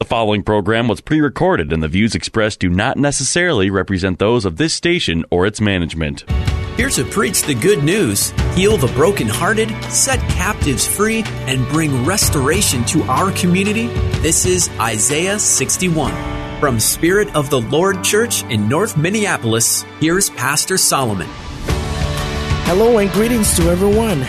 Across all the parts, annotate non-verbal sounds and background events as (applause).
The following program was pre recorded, and the views expressed do not necessarily represent those of this station or its management. Here to preach the good news, heal the brokenhearted, set captives free, and bring restoration to our community, this is Isaiah 61. From Spirit of the Lord Church in North Minneapolis, here's Pastor Solomon. Hello and greetings to everyone.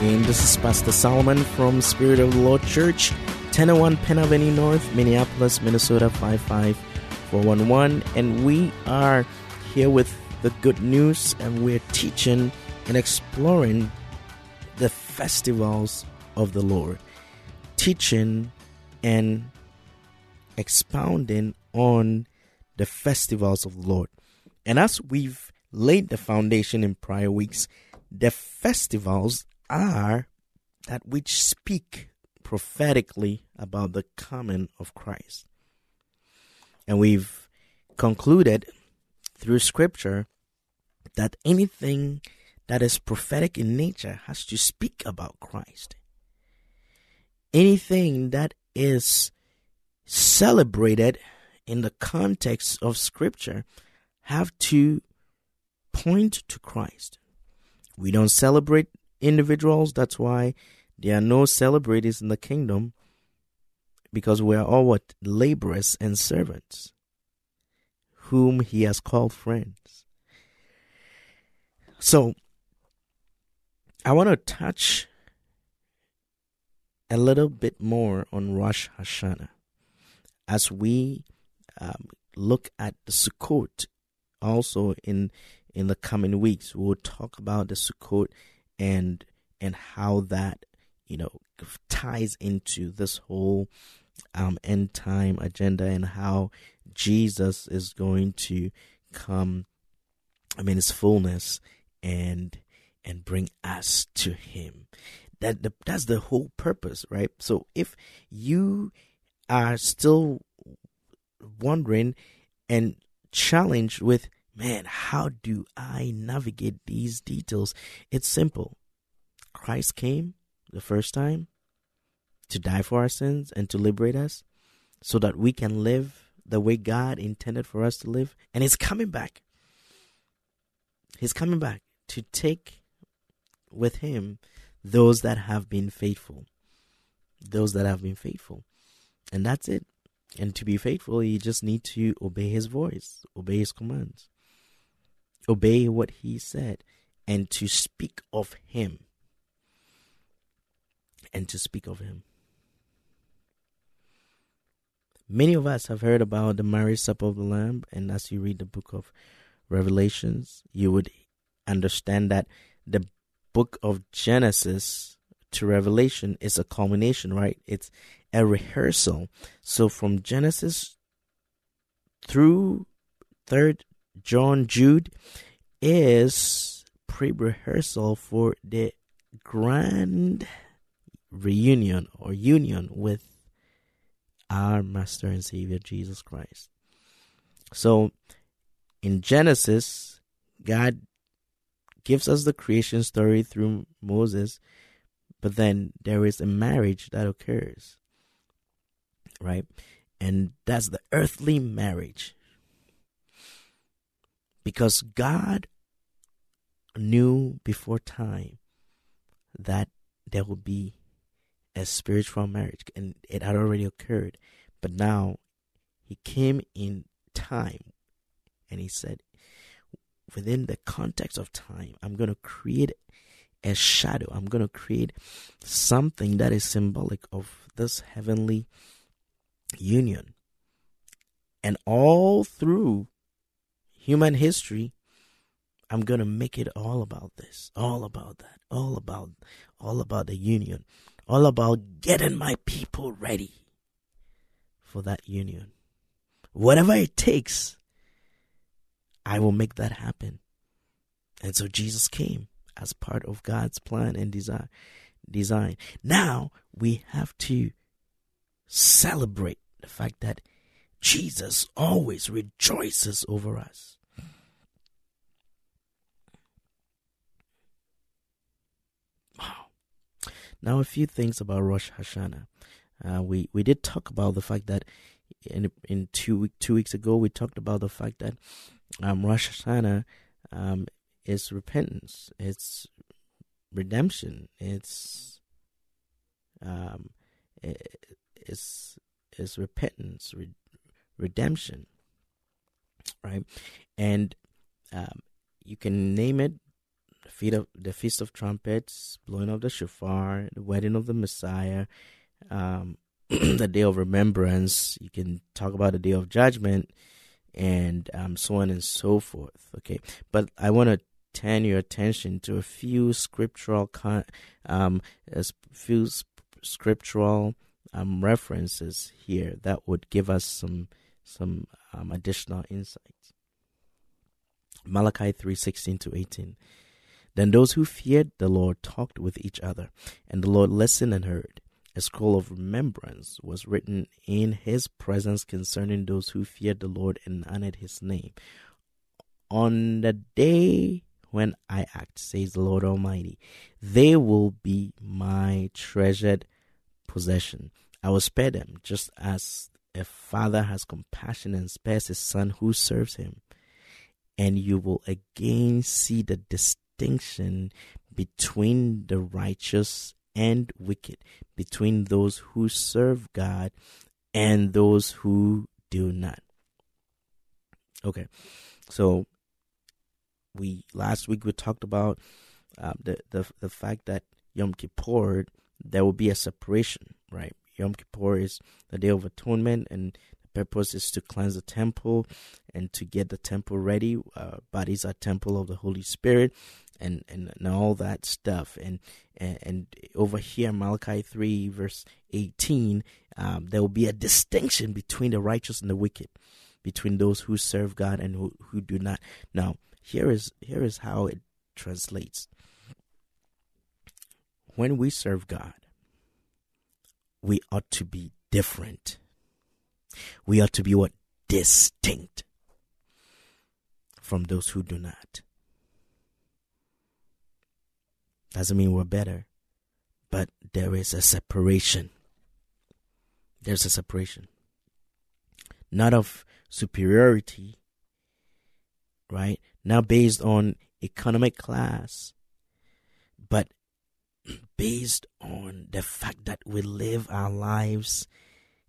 And this is Pastor Solomon from Spirit of the Lord Church, 1001 Penn Avenue North, Minneapolis, Minnesota 55411. And we are here with the good news, and we're teaching and exploring the festivals of the Lord, teaching and expounding on the festivals of the Lord. And as we've laid the foundation in prior weeks, the festivals are that which speak prophetically about the coming of Christ. And we've concluded through scripture that anything that is prophetic in nature has to speak about Christ. Anything that is celebrated in the context of scripture have to point to Christ. We don't celebrate individuals, that's why there are no celebrities in the kingdom because we are all what laborers and servants whom he has called friends. So, I want to touch a little bit more on Rosh Hashanah as we um, look at the Sukkot also in in the coming weeks. We'll talk about the Sukkot and and how that you know ties into this whole um, end time agenda and how Jesus is going to come. I mean, His fullness and and bring us to Him. That the, that's the whole purpose, right? So if you are still wondering and challenged with man, how do I navigate these details? It's simple. Christ came the first time to die for our sins and to liberate us so that we can live the way God intended for us to live. And He's coming back. He's coming back to take with Him those that have been faithful. Those that have been faithful. And that's it. And to be faithful, you just need to obey His voice, obey His commands obey what he said and to speak of him. And to speak of him. Many of us have heard about the marriage supper of the Lamb, and as you read the book of Revelations, you would understand that the book of Genesis to Revelation is a culmination, right? It's a rehearsal. So from Genesis through third John Jude is pre rehearsal for the grand reunion or union with our Master and Savior Jesus Christ. So in Genesis, God gives us the creation story through Moses, but then there is a marriage that occurs, right? And that's the earthly marriage because God knew before time that there would be a spiritual marriage, and it had already occurred. But now he came in time and he said, within the context of time, I'm going to create a shadow. I'm going to create something that is symbolic of this heavenly union. And all through human history, I'm going to make it all about this, all about that, all about all about the union, all about getting my people ready for that union. Whatever it takes, I will make that happen. And so Jesus came as part of God's plan and design. Design. Now we have to celebrate the fact that Jesus always rejoices over us. Now, a few things about Rosh Hashanah. Uh, we we did talk about the fact that in in two two weeks ago we talked about the fact that um, Rosh Hashanah um, is repentance, it's redemption, it's um, it's it's repentance, re- redemption, right? And um, you can name it the feast of the feast of trumpets, blowing of the shofar, the wedding of the Messiah, um, (clears throat) the day of remembrance. You can talk about the day of judgment, and um, so on and so forth. Okay, but I want to turn your attention to a few scriptural con- um, a few sp- scriptural um, references here that would give us some some um, additional insights. Malachi three sixteen to eighteen. Then those who feared the Lord talked with each other, and the Lord listened and heard. A scroll of remembrance was written in his presence concerning those who feared the Lord and honored his name. On the day when I act, says the Lord Almighty, they will be my treasured possession. I will spare them, just as a father has compassion and spares his son who serves him. And you will again see the distinction between the righteous and wicked, between those who serve God and those who do not. Okay, so we last week we talked about uh, the the the fact that Yom Kippur there will be a separation, right? Yom Kippur is the Day of Atonement, and the purpose is to cleanse the temple and to get the temple ready. Uh, bodies are temple of the Holy Spirit, and, and, and all that stuff. And, and, and over here, Malachi 3, verse 18, um, there will be a distinction between the righteous and the wicked, between those who serve God and who, who do not. Now, here is here is how it translates. When we serve God, we ought to be different. We ought to be what? Distinct from those who do not. Doesn't mean we're better, but there is a separation. There's a separation. Not of superiority, right? Not based on economic class, but (clears throat) based on the fact that we live our lives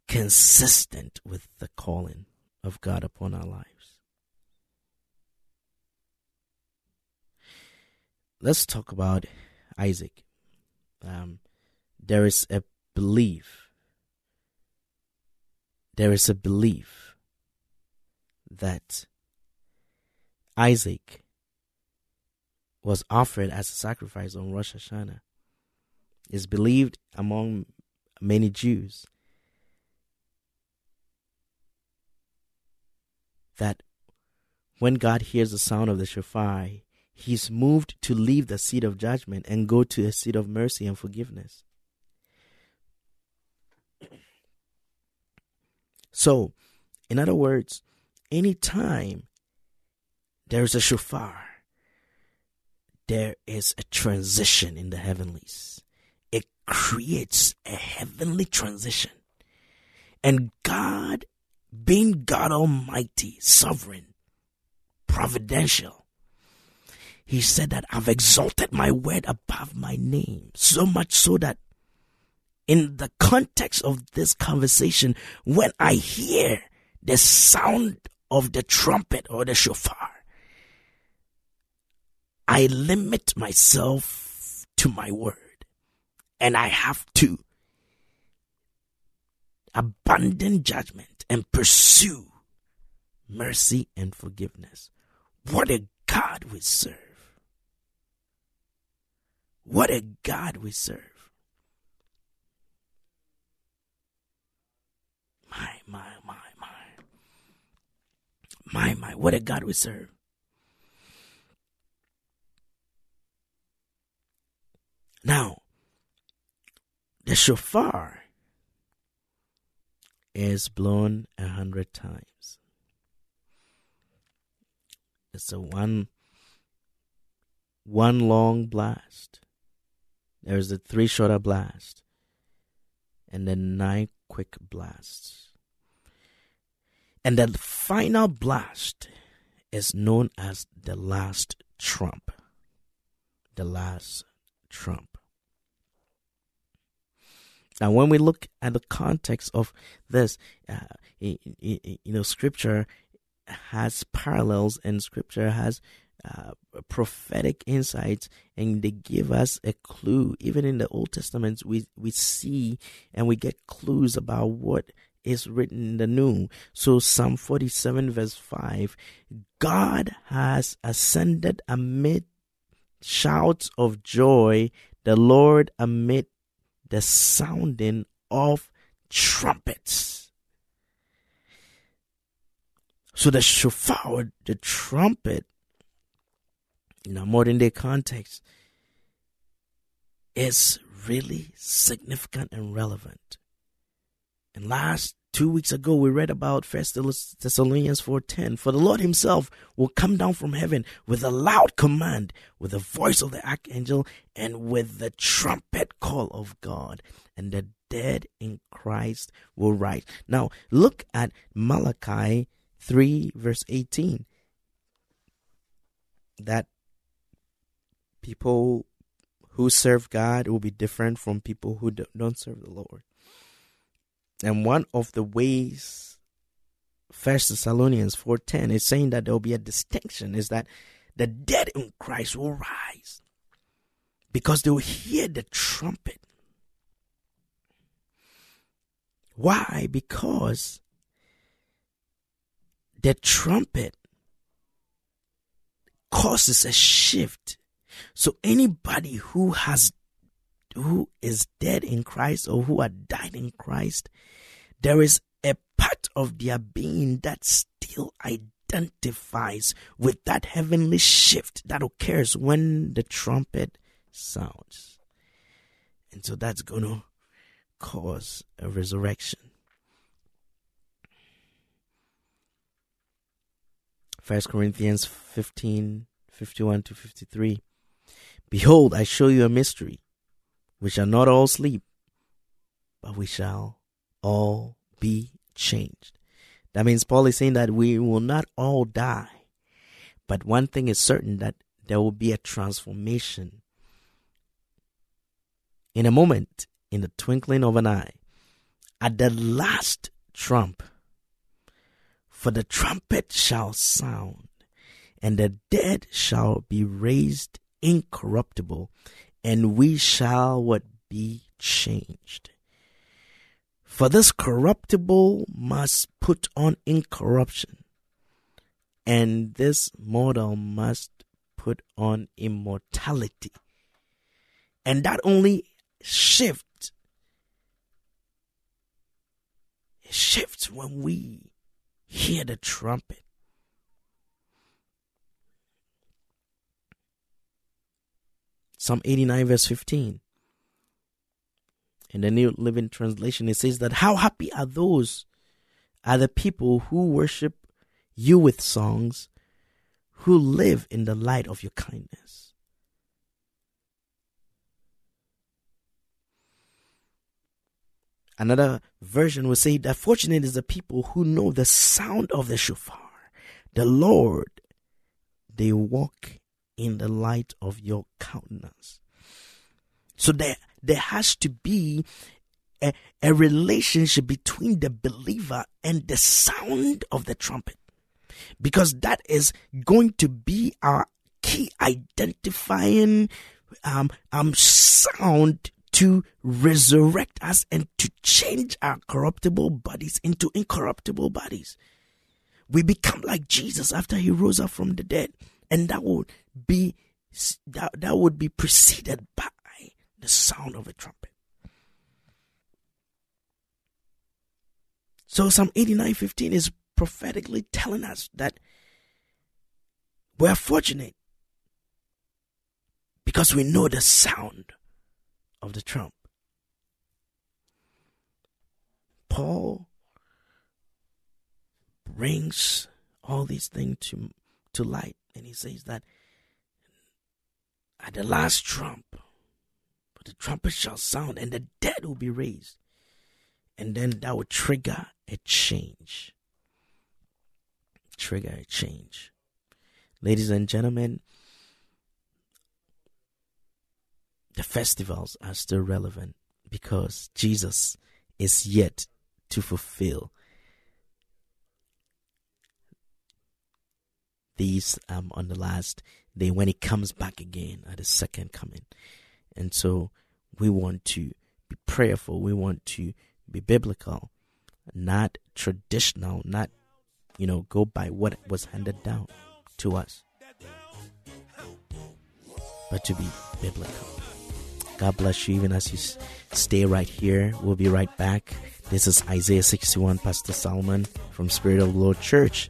consistent with the calling of God upon our lives. Let's talk about Isaac. Um, there is a belief, there is a belief that Isaac was offered as a sacrifice on Rosh Hashanah. It's believed among many Jews that when God hears the sound of the shofar, he's moved to leave the seat of judgment and go to a seat of mercy and forgiveness. (clears throat) So, in other words, anytime there's a shofar, there is a transition in the heavenlies. It creates a heavenly transition. And God, being God Almighty, sovereign, providential, he said that I've exalted my word above my name, so much so that in the context of this conversation, when I hear the sound of the trumpet or the shofar, I limit myself to my word and I have to abandon judgment and pursue mercy and forgiveness. What a God we serve. What a God we serve. My, my, My, my, My, my, what a God we serve. Now, the shofar is blown a hundred times. It's a one one long blast. There's the three shorter blast. And then nine quick blasts. And the final blast is known as the last trump. The last trump. Now, when we look at the context of this, uh, you know, Scripture has parallels, and Scripture has uh, prophetic insights, and they give us a clue. Even in the Old Testament, we we see and we get clues about what is written in the New. So, Psalm forty-seven, verse five, God has ascended amid shouts of joy. The Lord amid the sounding of trumpets. So the shofar, the trumpet, in a modern day context, is really significant and relevant. And last two weeks ago we read about First Thessalonians 4:10. For the Lord Himself will come down from heaven with a loud command, with the voice of the archangel, and with the trumpet call of God, and the dead in Christ will rise. Now look at Malachi 3 verse 18. That people who serve God will be different from people who don't serve the Lord. And one of the ways First Thessalonians 4:10 is saying that there will be a distinction is that the dead in Christ will rise because they will hear the trumpet. Why? Because the trumpet causes a shift. So anybody who has who is dead in Christ or who are died in Christ, there is a part of their being that still identifies with that heavenly shift that occurs when the trumpet sounds. And so that's going to cause a resurrection. First Corinthians 15 51 to 53. Behold, I show you a mystery. We shall not all sleep, but we shall all be changed. That means Paul is saying that we will not all die. But one thing is certain that there will be a transformation. In a moment, in the twinkling of an eye, at the last trump, for the trumpet shall sound, and the dead shall be raised incorruptible, and we shall what be changed. For this corruptible must put on incorruption, and this mortal must put on immortality. And that only shifts. It shifts when we hear the trumpet. Psalm 89, verse 15. In the New Living Translation, it says that how happy are those are the people who worship you with songs, who live in the light of your kindness. Another version will say that fortunate is the people who know the sound of the shofar. The Lord, they walk in the light of your countenance. So there, there has to be a, a relationship between the believer and the sound of the trumpet. Because that is going to be our key identifying um, um, sound to resurrect us and to change our corruptible bodies into incorruptible bodies. We become like Jesus after he rose up from the dead and that would be that, that would be preceded by the sound of a trumpet. So Psalm 89:15 is prophetically telling us that We are fortunate because we know the sound of the trump. Paul brings all these things to, to light, and he says that at the last trump, the trumpet shall sound, and the dead will be raised. And then that will trigger a change. Trigger a change. Ladies and gentlemen, the festivals are still relevant because Jesus is yet to fulfill these um, on the last day when he comes back again at the second coming. And so we want to be prayerful. We want to be biblical, not traditional, not, you know, go by what was handed down to us, but to be biblical. God bless you even as you stay right here. We'll be right back. This is Isaiah 61, Pastor Solomon from Spirit of the Lord Church.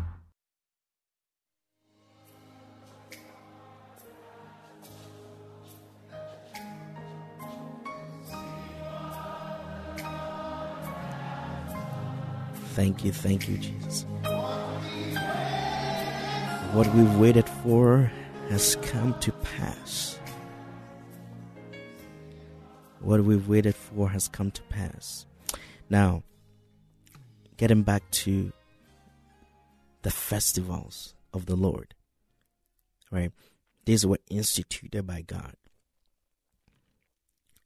Thank you, thank you, Jesus. What we've waited for has come to pass. What we've waited for has come to pass. Now, getting back to the festivals of the Lord, right? These were instituted by God.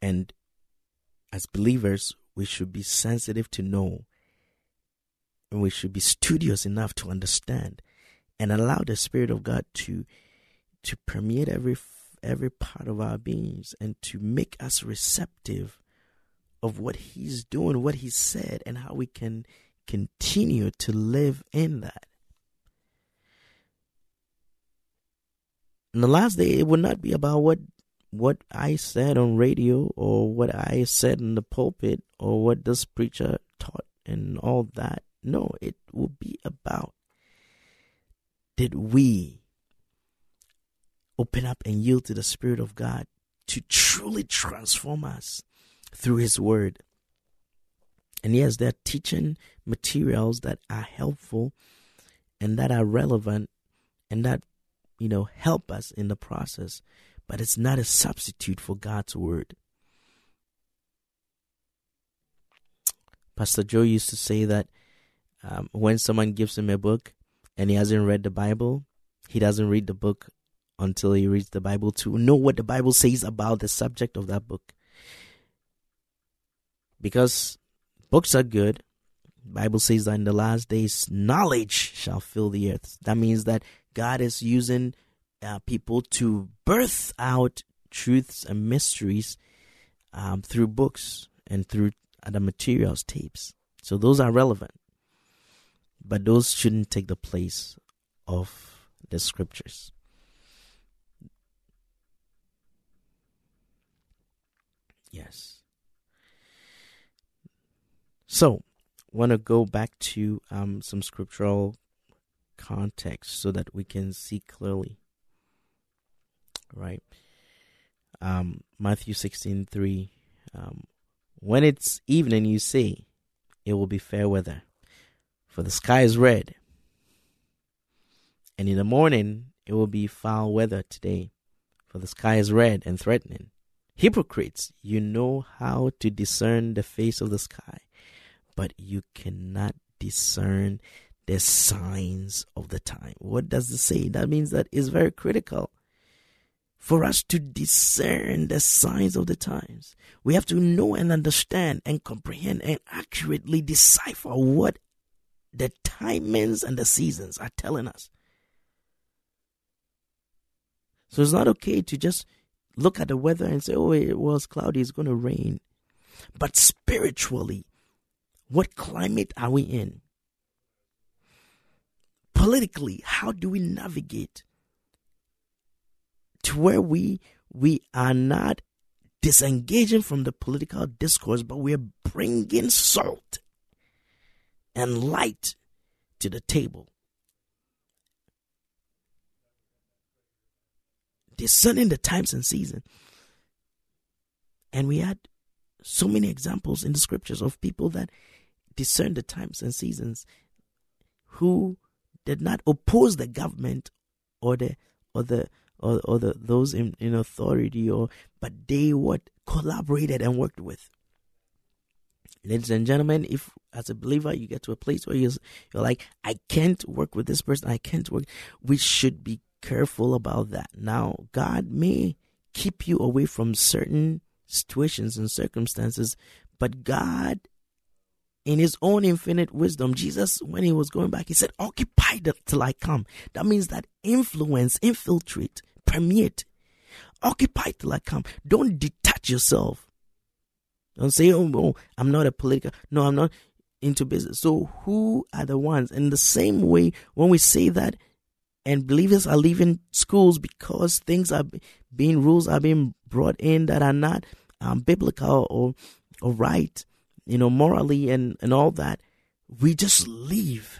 And as believers, we should be sensitive to know and we should be studious enough to understand and allow the spirit of god to to permeate every every part of our beings and to make us receptive of what he's doing what he said and how we can continue to live in that in the last day it will not be about what what I said on radio or what I said in the pulpit or what this preacher taught and all that. No, it will be about did we open up and yield to the Spirit of God to truly transform us through His Word. And yes, there are teaching materials that are helpful and that are relevant and that, you know, help us in the process, but it's not a substitute for God's Word. Pastor Joe used to say that um, when someone gives him a book and he hasn't read the Bible, he doesn't read the book until he reads the Bible to know what the Bible says about the subject of that book. Because books are good. Bible says that in the last days knowledge shall fill the earth. That means that God is using uh, people to birth out truths and mysteries um, through books and through other materials, tapes. So those are relevant but those shouldn't take the place of the scriptures. Yes. So, want to go back to um, some scriptural context so that we can see clearly. Right. um, Matthew 16 3. Um, when it's evening, you say, It will be fair weather, for the sky is red. And in the morning, it will be foul weather today, for the sky is red and threatening. Hypocrites, you know how to discern the face of the sky, but you cannot discern the signs of the time. What does it say? That means that it's very critical for us to discern the signs of the times. We have to know and understand and comprehend and accurately decipher what the timings and the seasons are telling us. So it's not okay to just look at the weather and say, oh, it was cloudy, it's going to rain. But spiritually, what climate are we in? Politically, how do we navigate to where we we are not disengaging from the political discourse, but we're bringing salt and light to the table. Discerning the times and season. And we had so many examples in the scriptures of people that discerned the times and seasons who did not oppose the government or the or the or, or the those in, in authority or but they what collaborated and worked with ladies and gentlemen if as a believer you get to a place where you're, you're like i can't work with this person i can't work we should be careful about that now god may keep you away from certain situations and circumstances but god in his own infinite wisdom, Jesus, when he was going back, he said, Occupy till I come. That means that influence, infiltrate, permeate. Occupy till I come. Don't detach yourself. Don't say, oh, oh, I'm not a political. No, I'm not into business. So who are the ones? In the same way, when we say that, and believers are leaving schools because things are being rules are being brought in that are not um, biblical or or right you know, morally and, and all that, we just leave.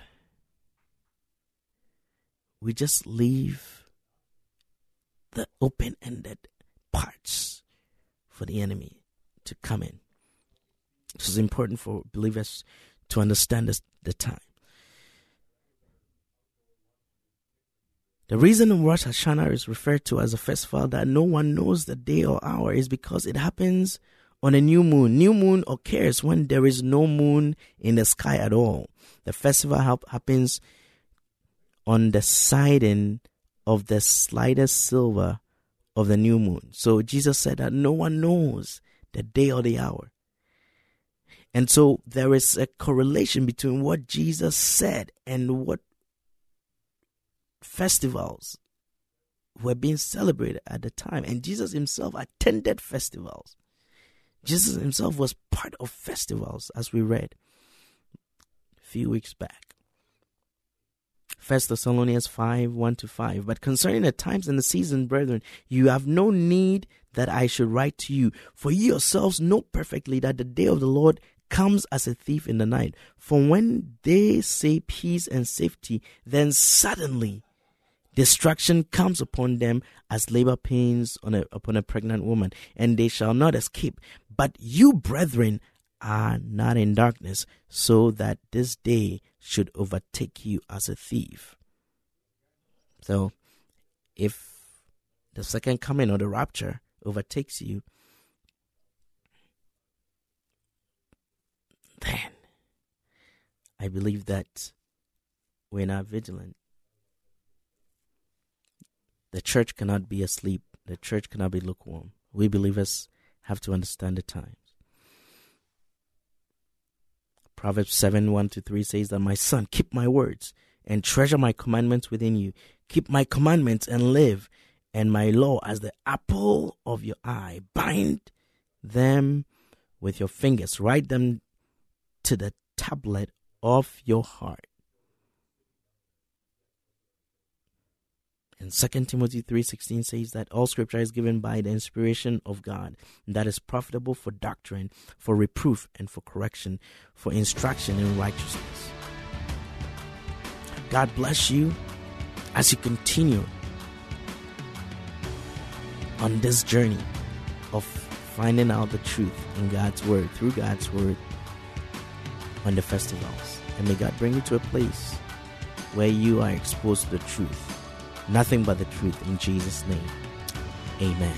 We just leave the open ended parts for the enemy to come in. This is important for believers to understand this, the time. The reason Rosh Hashanah is referred to as a festival that no one knows the day or hour is because it happens on a new moon. New moon occurs when there is no moon in the sky at all. The festival happens on the siding of the slightest silver of the new moon. So Jesus said that no one knows the day or the hour. And so there is a correlation between what Jesus said and what festivals were being celebrated at the time. And Jesus himself attended festivals. Jesus himself was part of festivals, as we read a few weeks back. First Thessalonians 5 1 to 5. But concerning the times and the season, brethren, you have no need that I should write to you, for you yourselves know perfectly that the day of the Lord comes as a thief in the night. For when they say peace and safety, then suddenly destruction comes upon them as labor pains on a, upon a pregnant woman, and they shall not escape. But you, brethren, are not in darkness, so that this day should overtake you as a thief. So, if the second coming or the rapture overtakes you, then I believe that we're not vigilant. The church cannot be asleep. The church cannot be lukewarm. We believers have to understand the times. Proverbs 7 1 to 3 says that, My son, keep my words and treasure my commandments within you. Keep my commandments and live, and my law as the apple of your eye. Bind them with your fingers, write them to the tablet of your heart. And 2 Timothy 3:16 says that all scripture is given by the inspiration of God, that is profitable for doctrine, for reproof and for correction, for instruction in righteousness. God bless you as you continue on this journey of finding out the truth in God's word through God's word on the festivals. And may God bring you to a place where you are exposed to the truth. Nothing but the truth in Jesus' name. Amen.